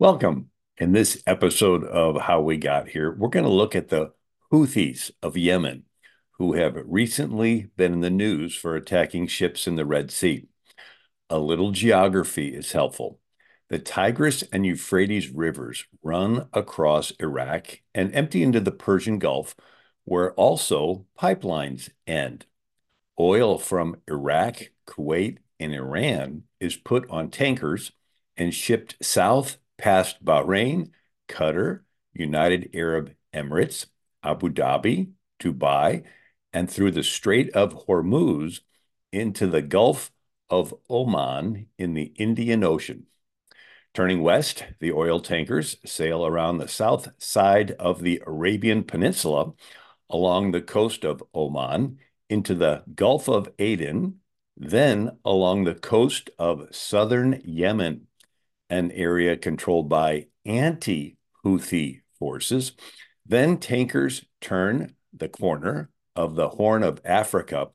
Welcome. In this episode of How We Got Here, we're going to look at the Houthis of Yemen, who have recently been in the news for attacking ships in the Red Sea. A little geography is helpful. The Tigris and Euphrates rivers run across Iraq and empty into the Persian Gulf, where also pipelines end. Oil from Iraq, Kuwait, and Iran is put on tankers and shipped south past Bahrain, Qatar, United Arab Emirates, Abu Dhabi, Dubai, and through the Strait of Hormuz into the Gulf of Oman in the Indian Ocean. Turning west, the oil tankers sail around the south side of the Arabian Peninsula along the coast of Oman into the Gulf of Aden, then along the coast of southern Yemen an area controlled by anti Houthi forces. Then tankers turn the corner of the Horn of Africa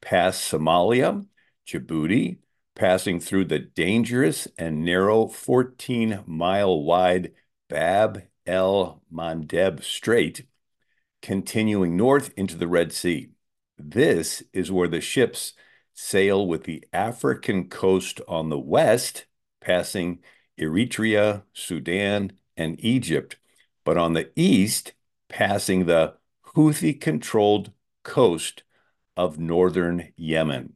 past Somalia, Djibouti, passing through the dangerous and narrow 14 mile wide Bab el Mandeb Strait, continuing north into the Red Sea. This is where the ships sail with the African coast on the west, passing Eritrea, Sudan, and Egypt, but on the east, passing the Houthi controlled coast of northern Yemen.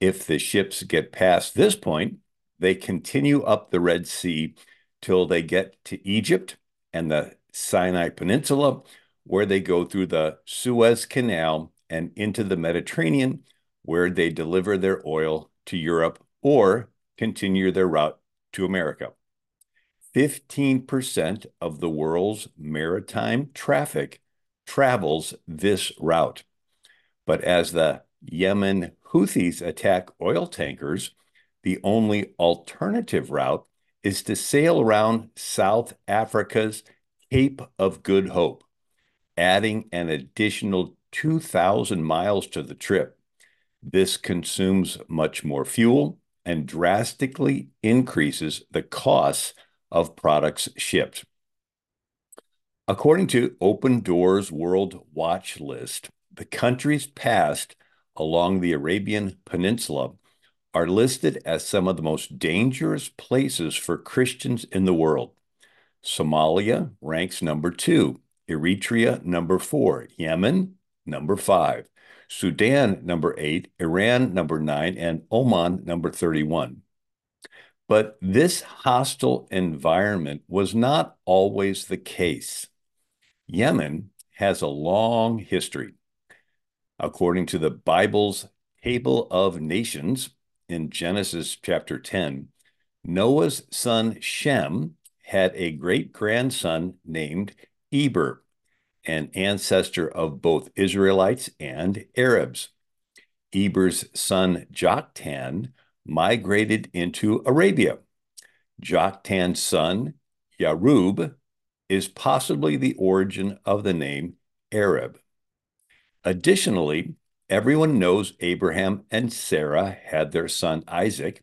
If the ships get past this point, they continue up the Red Sea till they get to Egypt and the Sinai Peninsula, where they go through the Suez Canal and into the Mediterranean, where they deliver their oil to Europe or continue their route to America. 15% of the world's maritime traffic travels this route. But as the Yemen Houthis attack oil tankers, the only alternative route is to sail around South Africa's Cape of Good Hope, adding an additional 2,000 miles to the trip. This consumes much more fuel and drastically increases the costs of products shipped. According to Open Doors World Watch List, the countries passed along the Arabian Peninsula are listed as some of the most dangerous places for Christians in the world. Somalia ranks number two, Eritrea number four, Yemen number five, Sudan, number eight, Iran, number nine, and Oman, number 31. But this hostile environment was not always the case. Yemen has a long history. According to the Bible's Table of Nations in Genesis chapter 10, Noah's son Shem had a great grandson named Eber an ancestor of both Israelites and Arabs. Eber's son Joktan migrated into Arabia. Joktan's son Yarub is possibly the origin of the name Arab. Additionally, everyone knows Abraham and Sarah had their son Isaac,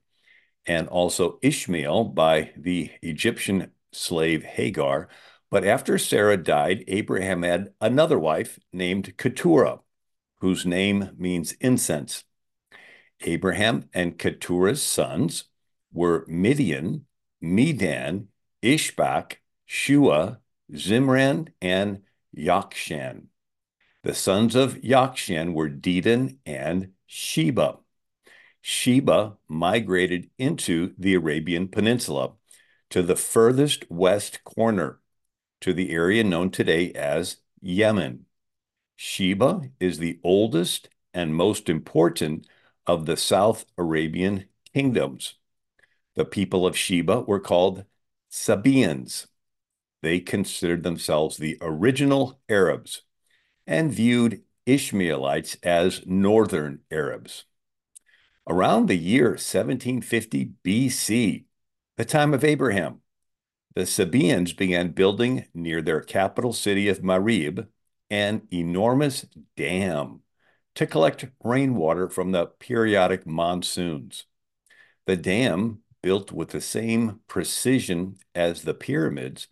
and also Ishmael by the Egyptian slave Hagar, but after Sarah died, Abraham had another wife named Keturah, whose name means incense. Abraham and Keturah's sons were Midian, Medan, Ishbak, Shua, Zimran, and Yokshan. The sons of Yokshan were Dedan and Sheba. Sheba migrated into the Arabian Peninsula to the furthest west corner to the area known today as Yemen. Sheba is the oldest and most important of the South Arabian kingdoms. The people of Sheba were called Sabaeans. They considered themselves the original Arabs and viewed Ishmaelites as northern Arabs. Around the year 1750 BC, the time of Abraham, the Sabaeans began building near their capital city of Marib an enormous dam to collect rainwater from the periodic monsoons. The dam built with the same precision as the pyramids,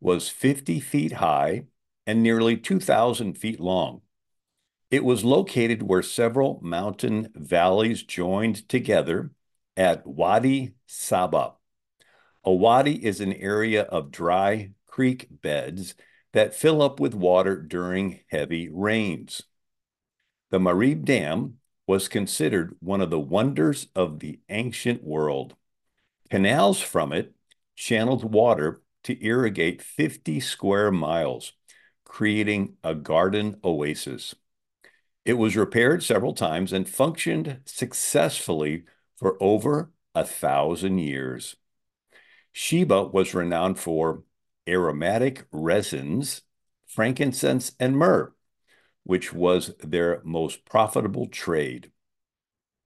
was 50 feet high and nearly 2,000 feet long. It was located where several mountain valleys joined together at Wadi Saba. A wadi is an area of dry creek beds that fill up with water during heavy rains. The Marib Dam was considered one of the wonders of the ancient world. Canals from it channeled water to irrigate 50 square miles, creating a garden oasis. It was repaired several times and functioned successfully for over a thousand years. Sheba was renowned for aromatic resins, frankincense, and myrrh, which was their most profitable trade.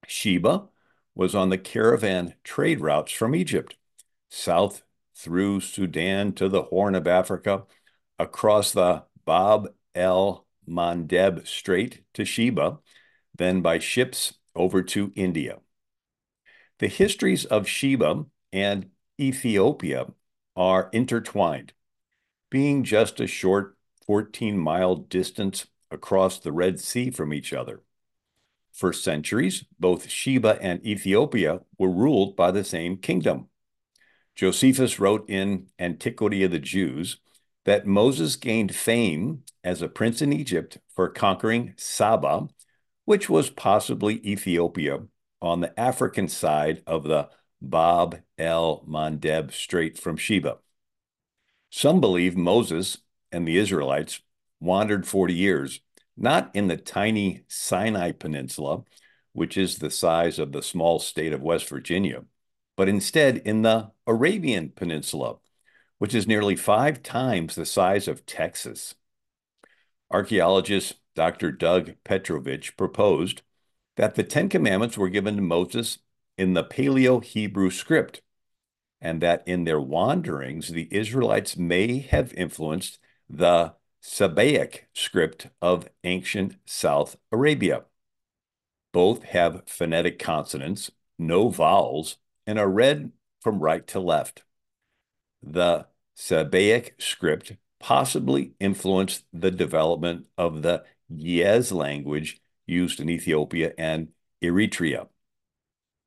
Sheba was on the caravan trade routes from Egypt, south through Sudan to the Horn of Africa, across the Bab el Mandeb Strait to Sheba, then by ships over to India. The histories of Sheba and Ethiopia are intertwined, being just a short 14 mile distance across the Red Sea from each other. For centuries, both Sheba and Ethiopia were ruled by the same kingdom. Josephus wrote in Antiquity of the Jews that Moses gained fame as a prince in Egypt for conquering Saba, which was possibly Ethiopia on the African side of the Bab el Mandeb Strait from Sheba. Some believe Moses and the Israelites wandered 40 years, not in the tiny Sinai Peninsula, which is the size of the small state of West Virginia, but instead in the Arabian Peninsula, which is nearly five times the size of Texas. Archaeologist Dr. Doug Petrovich proposed that the Ten Commandments were given to Moses in the Paleo Hebrew script, and that in their wanderings, the Israelites may have influenced the Sabaic script of ancient South Arabia. Both have phonetic consonants, no vowels, and are read from right to left. The Sabaic script possibly influenced the development of the Ge'ez language used in Ethiopia and Eritrea.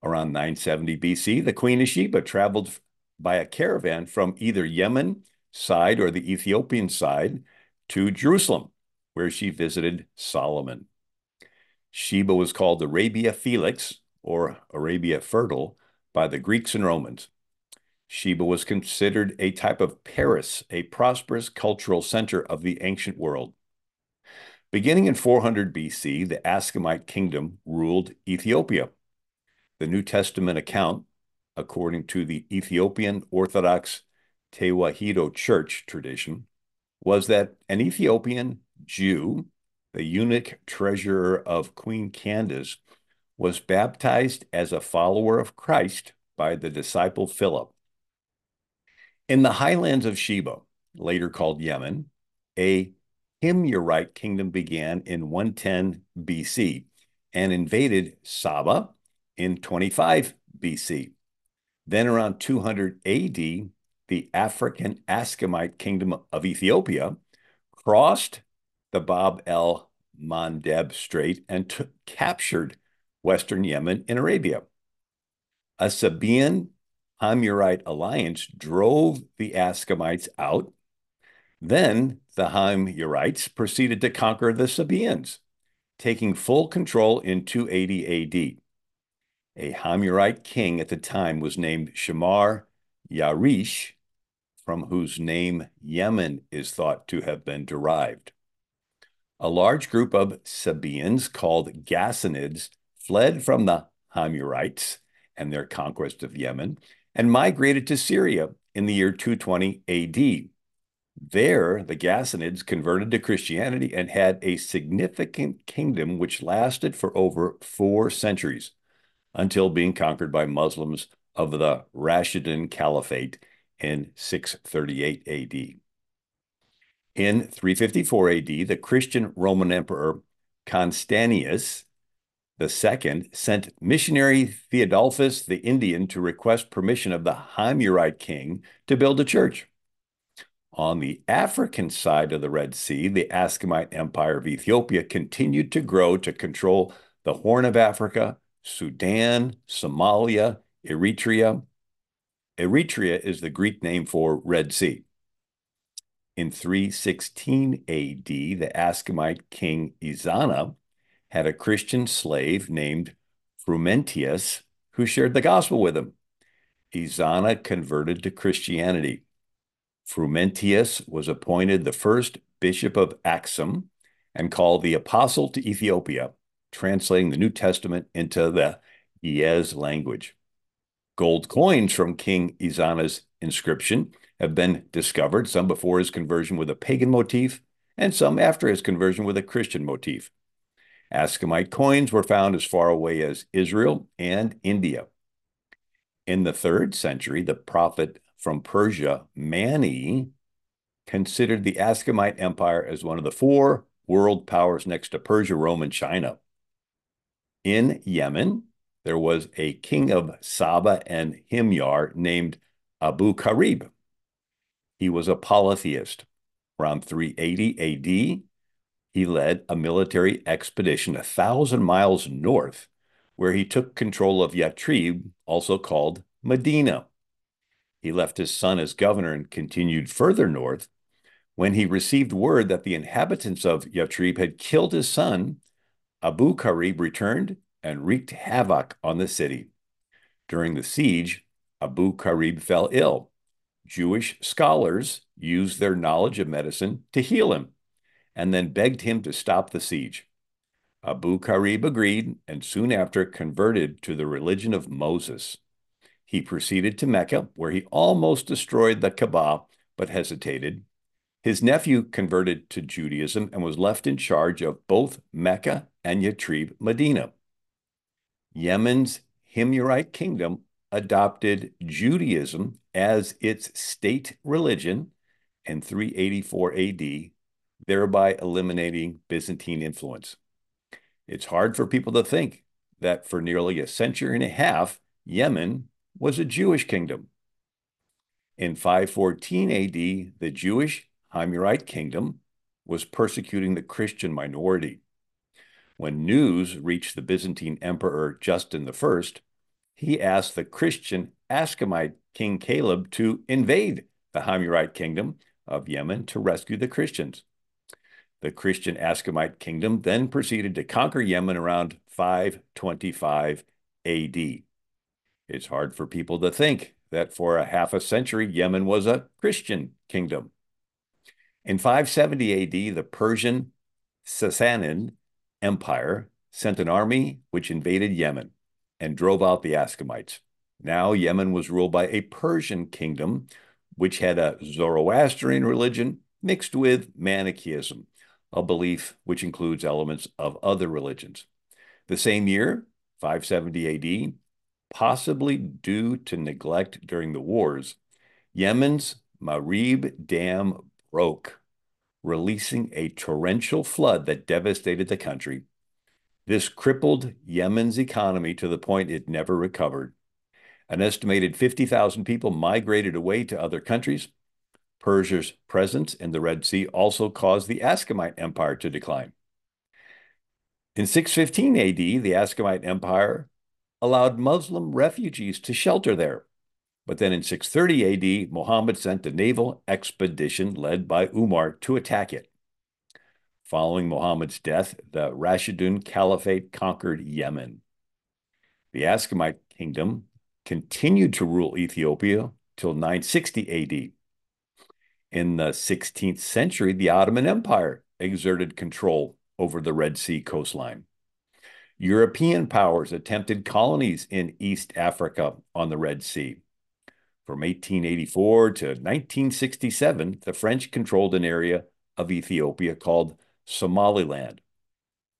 Around 970 BC, the Queen of Sheba traveled by a caravan from either Yemen side or the Ethiopian side to Jerusalem, where she visited Solomon. Sheba was called Arabia Felix, or Arabia Fertile, by the Greeks and Romans. Sheba was considered a type of Paris, a prosperous cultural center of the ancient world. Beginning in 400 BC, the Aksumite kingdom ruled Ethiopia. The New Testament account, according to the Ethiopian Orthodox Tewahedo Church tradition, was that an Ethiopian Jew, the eunuch treasurer of Queen Candace, was baptized as a follower of Christ by the disciple Philip. In the highlands of Sheba, later called Yemen, a Himyarite kingdom began in 110 BC and invaded Saba in 25 BC. Then, around 200 AD, the African Aksumite kingdom of Ethiopia crossed the Bab el Mandeb Strait and captured western Yemen in Arabia. A Sabaean Himyarite alliance drove the Aksumites out. Then the Himyarites proceeded to conquer the Sabaeans, taking full control in 280 AD. A Himyarite king at the time was named Shamar Yarish, from whose name Yemen is thought to have been derived. A large group of Sabaeans called Ghassanids fled from the Himyarites and their conquest of Yemen and migrated to Syria in the year 220 AD. There, the Ghassanids converted to Christianity and had a significant kingdom which lasted for over four centuries until being conquered by Muslims of the Rashidun Caliphate in 638 AD. In 354 AD, the Christian Roman Emperor Constantius II sent missionary Theodulfus the Indian to request permission of the Himyarite king to build a church. On the African side of the Red Sea, the Aksumite Empire of Ethiopia continued to grow to control the Horn of Africa, Sudan, Somalia, Eritrea. Eritrea is the Greek name for Red Sea. In 316 AD, the Aksumite king Ezana had a Christian slave named Frumentius who shared the gospel with him. Ezana converted to Christianity. Frumentius was appointed the first bishop of Aksum and called the apostle to Ethiopia, translating the New Testament into the Ge'ez language. Gold coins from King Ezana's inscription have been discovered, some before his conversion with a pagan motif, and some after his conversion with a Christian motif. Aksumite coins were found as far away as Israel and India. In the third century, the prophet from Persia, Mani, considered the Aksumite Empire as one of the four world powers next to Persia, Rome, and China. In Yemen, there was a king of Saba and Himyar named Abu Karib. He was a polytheist. Around 380 AD, he led a military expedition a thousand miles north, where he took control of Yatrib, also called Medina. He left his son as governor and continued further north. When he received word that the inhabitants of Yatrib had killed his son, Abu Karib returned and wreaked havoc on the city. During the siege, Abu Karib fell ill. Jewish scholars used their knowledge of medicine to heal him and then begged him to stop the siege. Abu Karib agreed and soon after converted to the religion of Moses. He proceeded to Mecca, where he almost destroyed the Kaaba, but hesitated. His nephew converted to Judaism and was left in charge of both Mecca and Yatrib Medina. Yemen's Himyarite kingdom adopted Judaism as its state religion in 384 AD, thereby eliminating Byzantine influence. It's hard for people to think that for nearly a century and a half, Yemen was a Jewish kingdom. In 514 AD, the Jewish Himyarite kingdom was persecuting the Christian minority. When news reached the Byzantine Emperor Justin I, he asked the Christian Aksumite King Caleb to invade the Himyarite kingdom of Yemen to rescue the Christians. The Christian Aksumite kingdom then proceeded to conquer Yemen around 525 AD. It's hard for people to think that for a half a century, Yemen was a Christian kingdom. In 570 AD, the Persian Sassanid Empire sent an army which invaded Yemen and drove out the Aksumites. Now, Yemen was ruled by a Persian kingdom which had a Zoroastrian religion mixed with Manichaeism, a belief which includes elements of other religions. The same year, 570 AD, possibly due to neglect during the wars, Yemen's Marib Dam broke, releasing a torrential flood that devastated the country. This crippled Yemen's economy to the point it never recovered. An estimated 50,000 people migrated away to other countries. Persia's presence in the Red Sea also caused the Aksumite Empire to decline. In 615 AD, the Aksumite Empire allowed Muslim refugees to shelter there. But then in 630 AD, Muhammad sent a naval expedition led by Umar to attack it. Following Muhammad's death, the Rashidun Caliphate conquered Yemen. The Aksumite kingdom continued to rule Ethiopia till 960 AD. In the 16th century, the Ottoman Empire exerted control over the Red Sea coastline. European powers attempted colonies in East Africa on the Red Sea. From 1884 to 1967, the French controlled an area of Ethiopia called Somaliland.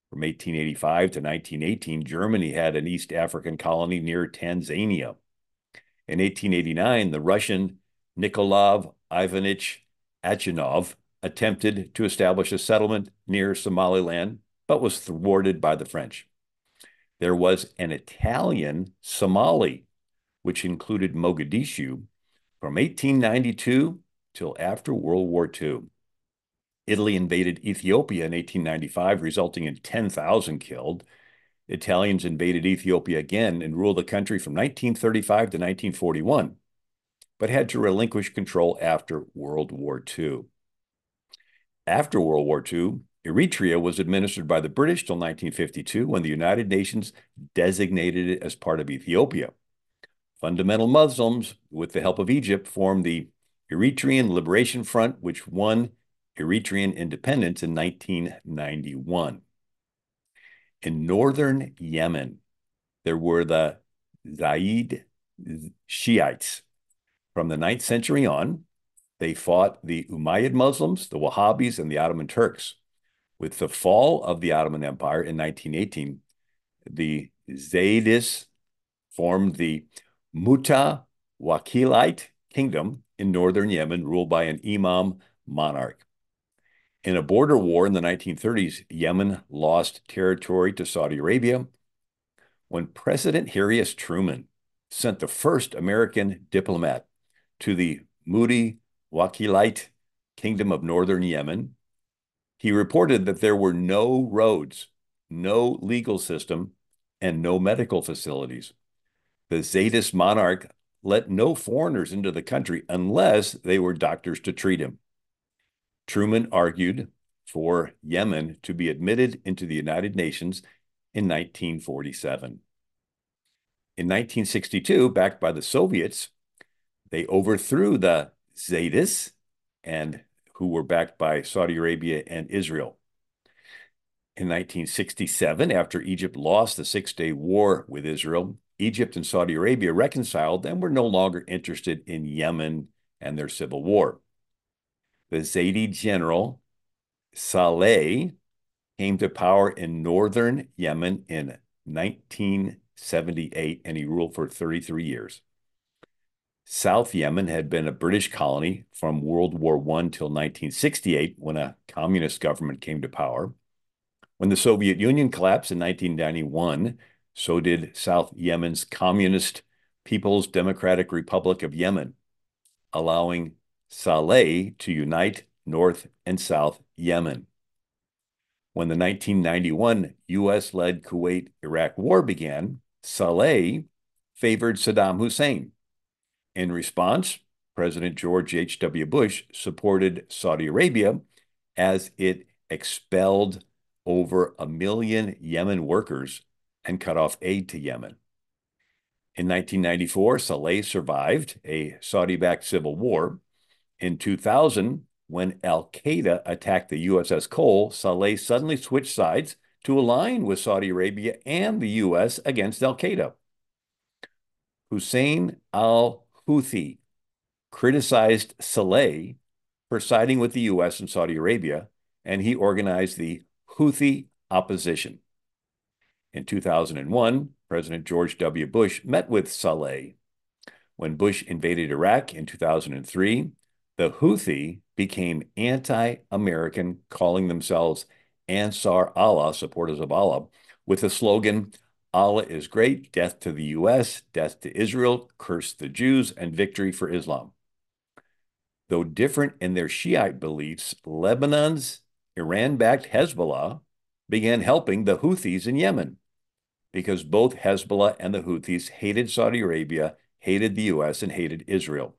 From 1885 to 1918, Germany had an East African colony near Tanzania. In 1889, the Russian Nikolai Ivanich Achinov attempted to establish a settlement near Somaliland, but was thwarted by the French. there was an Italian Somali, which included Mogadishu from 1892 till after World War II. Italy invaded Ethiopia in 1895, resulting in 10,000 killed. Italians invaded Ethiopia again and ruled the country from 1935 to 1941, but had to relinquish control after World War II. After World War II, Eritrea was administered by the British till 1952 when the United Nations designated it as part of Ethiopia. Fundamental Muslims, with the help of Egypt, formed the Eritrean Liberation Front, which won Eritrean independence in 1991. In northern Yemen, there were the Zayd Shiites. From the 9th century on, they fought the Umayyad Muslims, the Wahhabis, and the Ottoman Turks. With the fall of the Ottoman Empire in 1918, the Zaydis formed the Mutawakilite kingdom in northern Yemen, ruled by an imam monarch. In a border war in the 1930s, Yemen lost territory to Saudi Arabia when President Harry S. Truman sent the first American diplomat to the Muti Wakilite Kingdom of Northern Yemen. He reported that there were no roads, no legal system, and no medical facilities. The Zaydis monarch let no foreigners into the country unless they were doctors to treat him. Truman argued for Yemen to be admitted into the United Nations in 1947. In 1962, backed by the Soviets, they overthrew the Zaydis and who were backed by Saudi Arabia and Israel. In 1967, after Egypt lost the Six Day War with Israel, Egypt and Saudi Arabia reconciled and were no longer interested in Yemen and their civil war the Zaidi general Saleh came to power in northern Yemen in 1978 and he ruled for 33 years. South Yemen had been a British colony from World War I till 1968 when a communist government came to power. When the Soviet Union collapsed in 1991, so did South Yemen's Communist People's Democratic Republic of Yemen, allowing Saleh to unite North and South Yemen. When the 1991 US led Kuwait Iraq War began, Saleh favored Saddam Hussein. In response, President George H.W. Bush supported Saudi Arabia as it expelled over a million Yemen workers and cut off aid to Yemen. In 1994, Saleh survived a Saudi backed civil war in 2000, when Al Qaeda attacked the USS Cole, Saleh suddenly switched sides to align with Saudi Arabia and the US against Al Qaeda. Hussein al Houthi criticized Saleh for siding with the US and Saudi Arabia, and he organized the Houthi opposition. In 2001, President George W. Bush met with Saleh. When Bush invaded Iraq in 2003, the Houthi became anti American, calling themselves Ansar Allah, supporters of Allah, with the slogan, Allah is great, death to the US, death to Israel, curse the Jews, and victory for Islam. Though different in their Shiite beliefs, Lebanon's Iran backed Hezbollah began helping the Houthis in Yemen because both Hezbollah and the Houthis hated Saudi Arabia, hated the US, and hated Israel.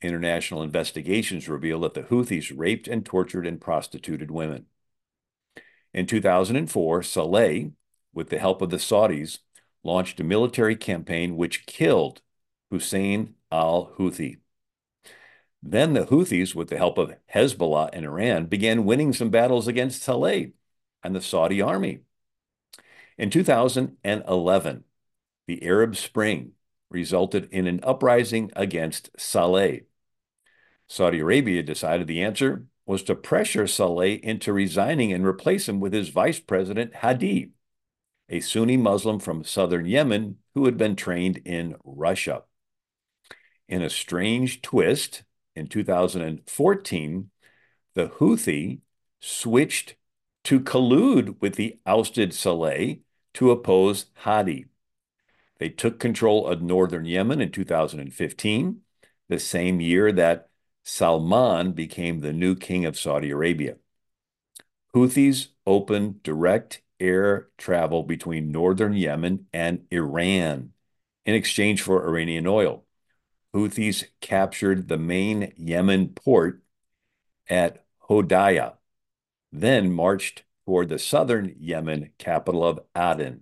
International investigations reveal that the Houthis raped and tortured and prostituted women. In 2004, Saleh, with the help of the Saudis, launched a military campaign which killed Hussein al Houthi. Then the Houthis, with the help of Hezbollah and Iran, began winning some battles against Saleh and the Saudi army. In 2011, the Arab Spring resulted in an uprising against Saleh. Saudi Arabia decided the answer was to pressure Saleh into resigning and replace him with his vice president, Hadi, a Sunni Muslim from southern Yemen who had been trained in Russia. In a strange twist, in 2014, the Houthi switched to collude with the ousted Saleh to oppose Hadi. They took control of northern Yemen in 2015, the same year that Salman became the new king of Saudi Arabia. Houthis opened direct air travel between northern Yemen and Iran in exchange for Iranian oil. Houthis captured the main Yemen port at Hodeidah, then marched toward the southern Yemen capital of Aden,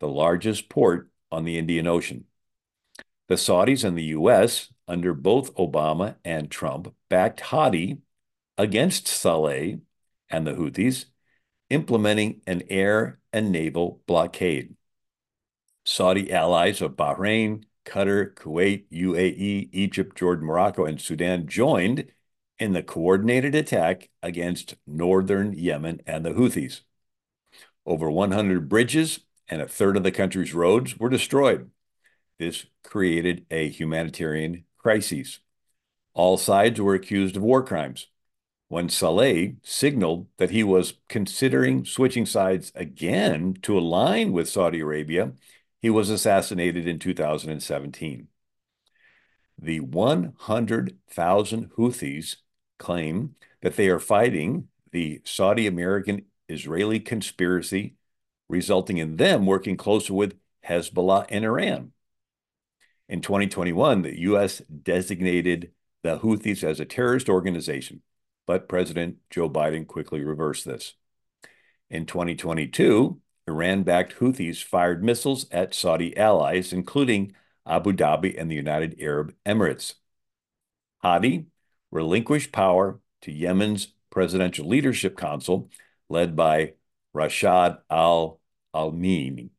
the largest port on the Indian Ocean. The Saudis and the U.S., under both Obama and Trump, backed Hadi against Saleh and the Houthis, implementing an air and naval blockade. Saudi allies of Bahrain, Qatar, Kuwait, UAE, Egypt, Jordan, Morocco, and Sudan joined in the coordinated attack against northern Yemen and the Houthis. Over 100 bridges and a third of the country's roads were destroyed. This created a humanitarian crisis. All sides were accused of war crimes. When Saleh signaled that he was considering switching sides again to align with Saudi Arabia, he was assassinated in 2017. The 100,000 Houthis claim that they are fighting the Saudi American Israeli conspiracy, resulting in them working closer with Hezbollah and Iran. In 2021, the U.S. designated the Houthis as a terrorist organization, but President Joe Biden quickly reversed this. In 2022, Iran backed Houthis fired missiles at Saudi allies, including Abu Dhabi and the United Arab Emirates. Hadi relinquished power to Yemen's Presidential Leadership Council, led by Rashad al Almini.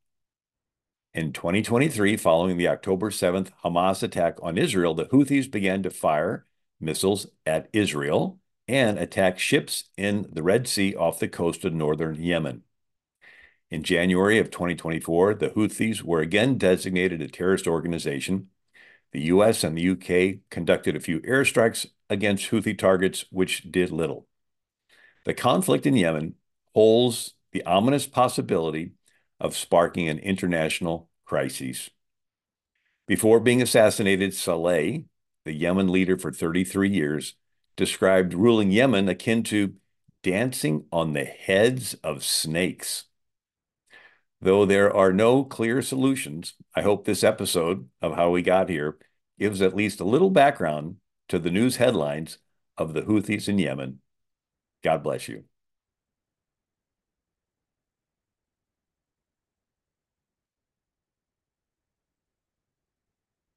In 2023, following the October 7th Hamas attack on Israel, the Houthis began to fire missiles at Israel and attack ships in the Red Sea off the coast of northern Yemen. In January of 2024, the Houthis were again designated a terrorist organization. The US and the UK conducted a few airstrikes against Houthi targets, which did little. The conflict in Yemen holds the ominous possibility of sparking an international crisis. Before being assassinated, Saleh, the Yemen leader for 33 years, described ruling Yemen akin to dancing on the heads of snakes. Though there are no clear solutions, I hope this episode of How We Got Here gives at least a little background to the news headlines of the Houthis in Yemen. God bless you.